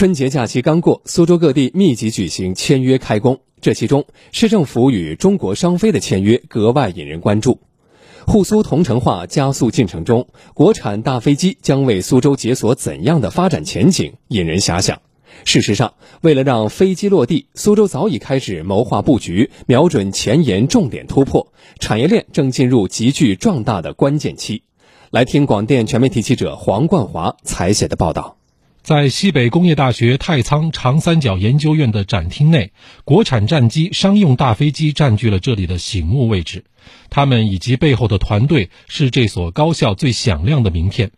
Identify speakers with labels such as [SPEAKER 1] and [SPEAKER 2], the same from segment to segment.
[SPEAKER 1] 春节假期刚过，苏州各地密集举行签约开工，这其中市政府与中国商飞的签约格外引人关注。沪苏同城化加速进程中，国产大飞机将为苏州解锁怎样的发展前景，引人遐想。事实上，为了让飞机落地，苏州早已开始谋划布局，瞄准前沿重点突破，产业链正进入急剧壮大的关键期。来听广电全媒体记者黄冠华采写的报道。
[SPEAKER 2] 在西北工业大学太仓长三角研究院的展厅内，国产战机、商用大飞机占据了这里的醒目位置。他们以及背后的团队是这所高校最响亮的名片。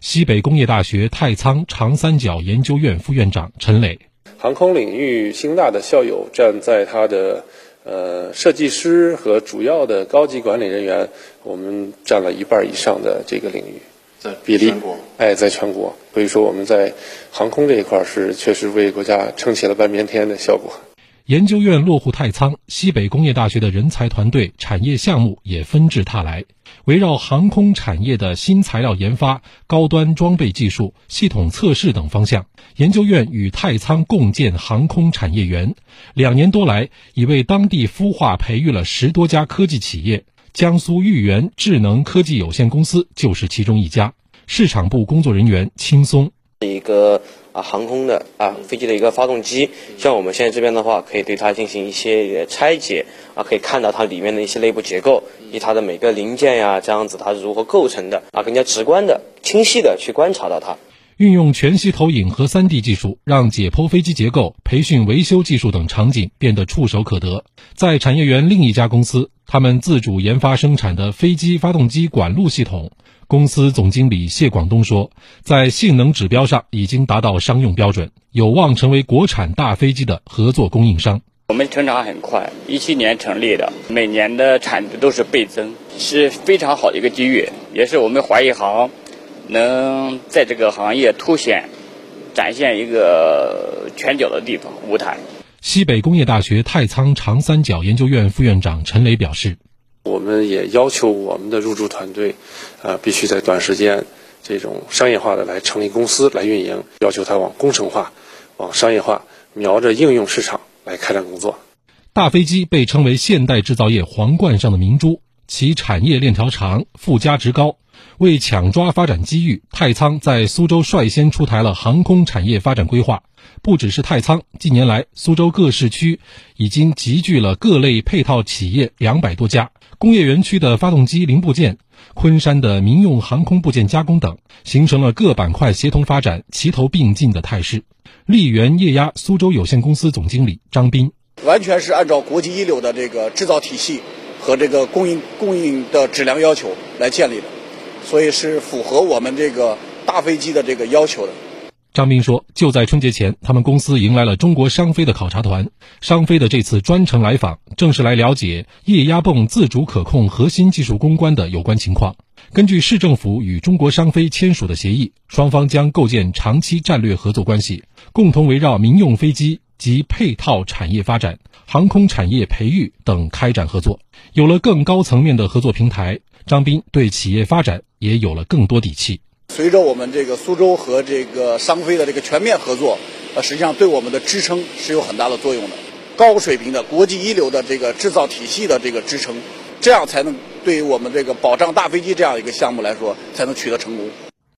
[SPEAKER 2] 西北工业大学太仓长三角研究院副院长陈磊：
[SPEAKER 3] 航空领域兴大的校友站在他的呃设计师和主要的高级管理人员，我们占了一半以上的这个领域。比例，哎，在全国，所以说我们在航空这一块是确实为国家撑起了半边天的效果。
[SPEAKER 2] 研究院落户太仓，西北工业大学的人才团队、产业项目也纷至沓来，围绕航空产业的新材料研发、高端装备技术、系统测试等方向，研究院与太仓共建航空产业园，两年多来，已为当地孵化培育了十多家科技企业。江苏豫园智能科技有限公司就是其中一家。市场部工作人员轻松，
[SPEAKER 4] 一个啊航空的啊飞机的一个发动机，像我们现在这边的话，可以对它进行一些拆解啊，可以看到它里面的一些内部结构，以它的每个零件呀，这样子它是如何构成的啊，更加直观的、清晰的去观察到它。
[SPEAKER 2] 运用全息投影和 3D 技术，让解剖飞机结构、培训维修技术等场景变得触手可得。在产业园另一家公司，他们自主研发生产的飞机发动机管路系统，公司总经理谢广东说，在性能指标上已经达到商用标准，有望成为国产大飞机的合作供应商。
[SPEAKER 5] 我们成长很快，一七年成立的，每年的产值都是倍增，是非常好的一个机遇，也是我们华谊航。能在这个行业凸显、展现一个拳脚的地方舞台。
[SPEAKER 2] 西北工业大学太仓长三角研究院副院长陈雷表示：“
[SPEAKER 3] 我们也要求我们的入驻团队，呃，必须在短时间这种商业化的来成立公司来运营，要求它往工程化、往商业化，瞄着应用市场来开展工作。”
[SPEAKER 2] 大飞机被称为现代制造业皇冠上的明珠，其产业链条长，附加值高。为抢抓发展机遇，太仓在苏州率先出台了航空产业发展规划。不只是太仓，近年来苏州各市区已经集聚了各类配套企业两百多家。工业园区的发动机零部件，昆山的民用航空部件加工等，形成了各板块协同发展、齐头并进的态势。力源液压苏州有限公司总经理张斌：
[SPEAKER 6] 完全是按照国际一流的这个制造体系和这个供应供应的质量要求来建立的。所以是符合我们这个大飞机的这个要求的。
[SPEAKER 2] 张斌说，就在春节前，他们公司迎来了中国商飞的考察团。商飞的这次专程来访，正是来了解液压泵自主可控核心技术攻关的有关情况。根据市政府与中国商飞签署的协议，双方将构建长期战略合作关系，共同围绕民用飞机及配套产业发展、航空产业培育等开展合作。有了更高层面的合作平台。张斌对企业发展也有了更多底气。
[SPEAKER 6] 随着我们这个苏州和这个商飞的这个全面合作，呃，实际上对我们的支撑是有很大的作用的。高水平的国际一流的这个制造体系的这个支撑，这样才能对于我们这个保障大飞机这样一个项目来说，才能取得成功。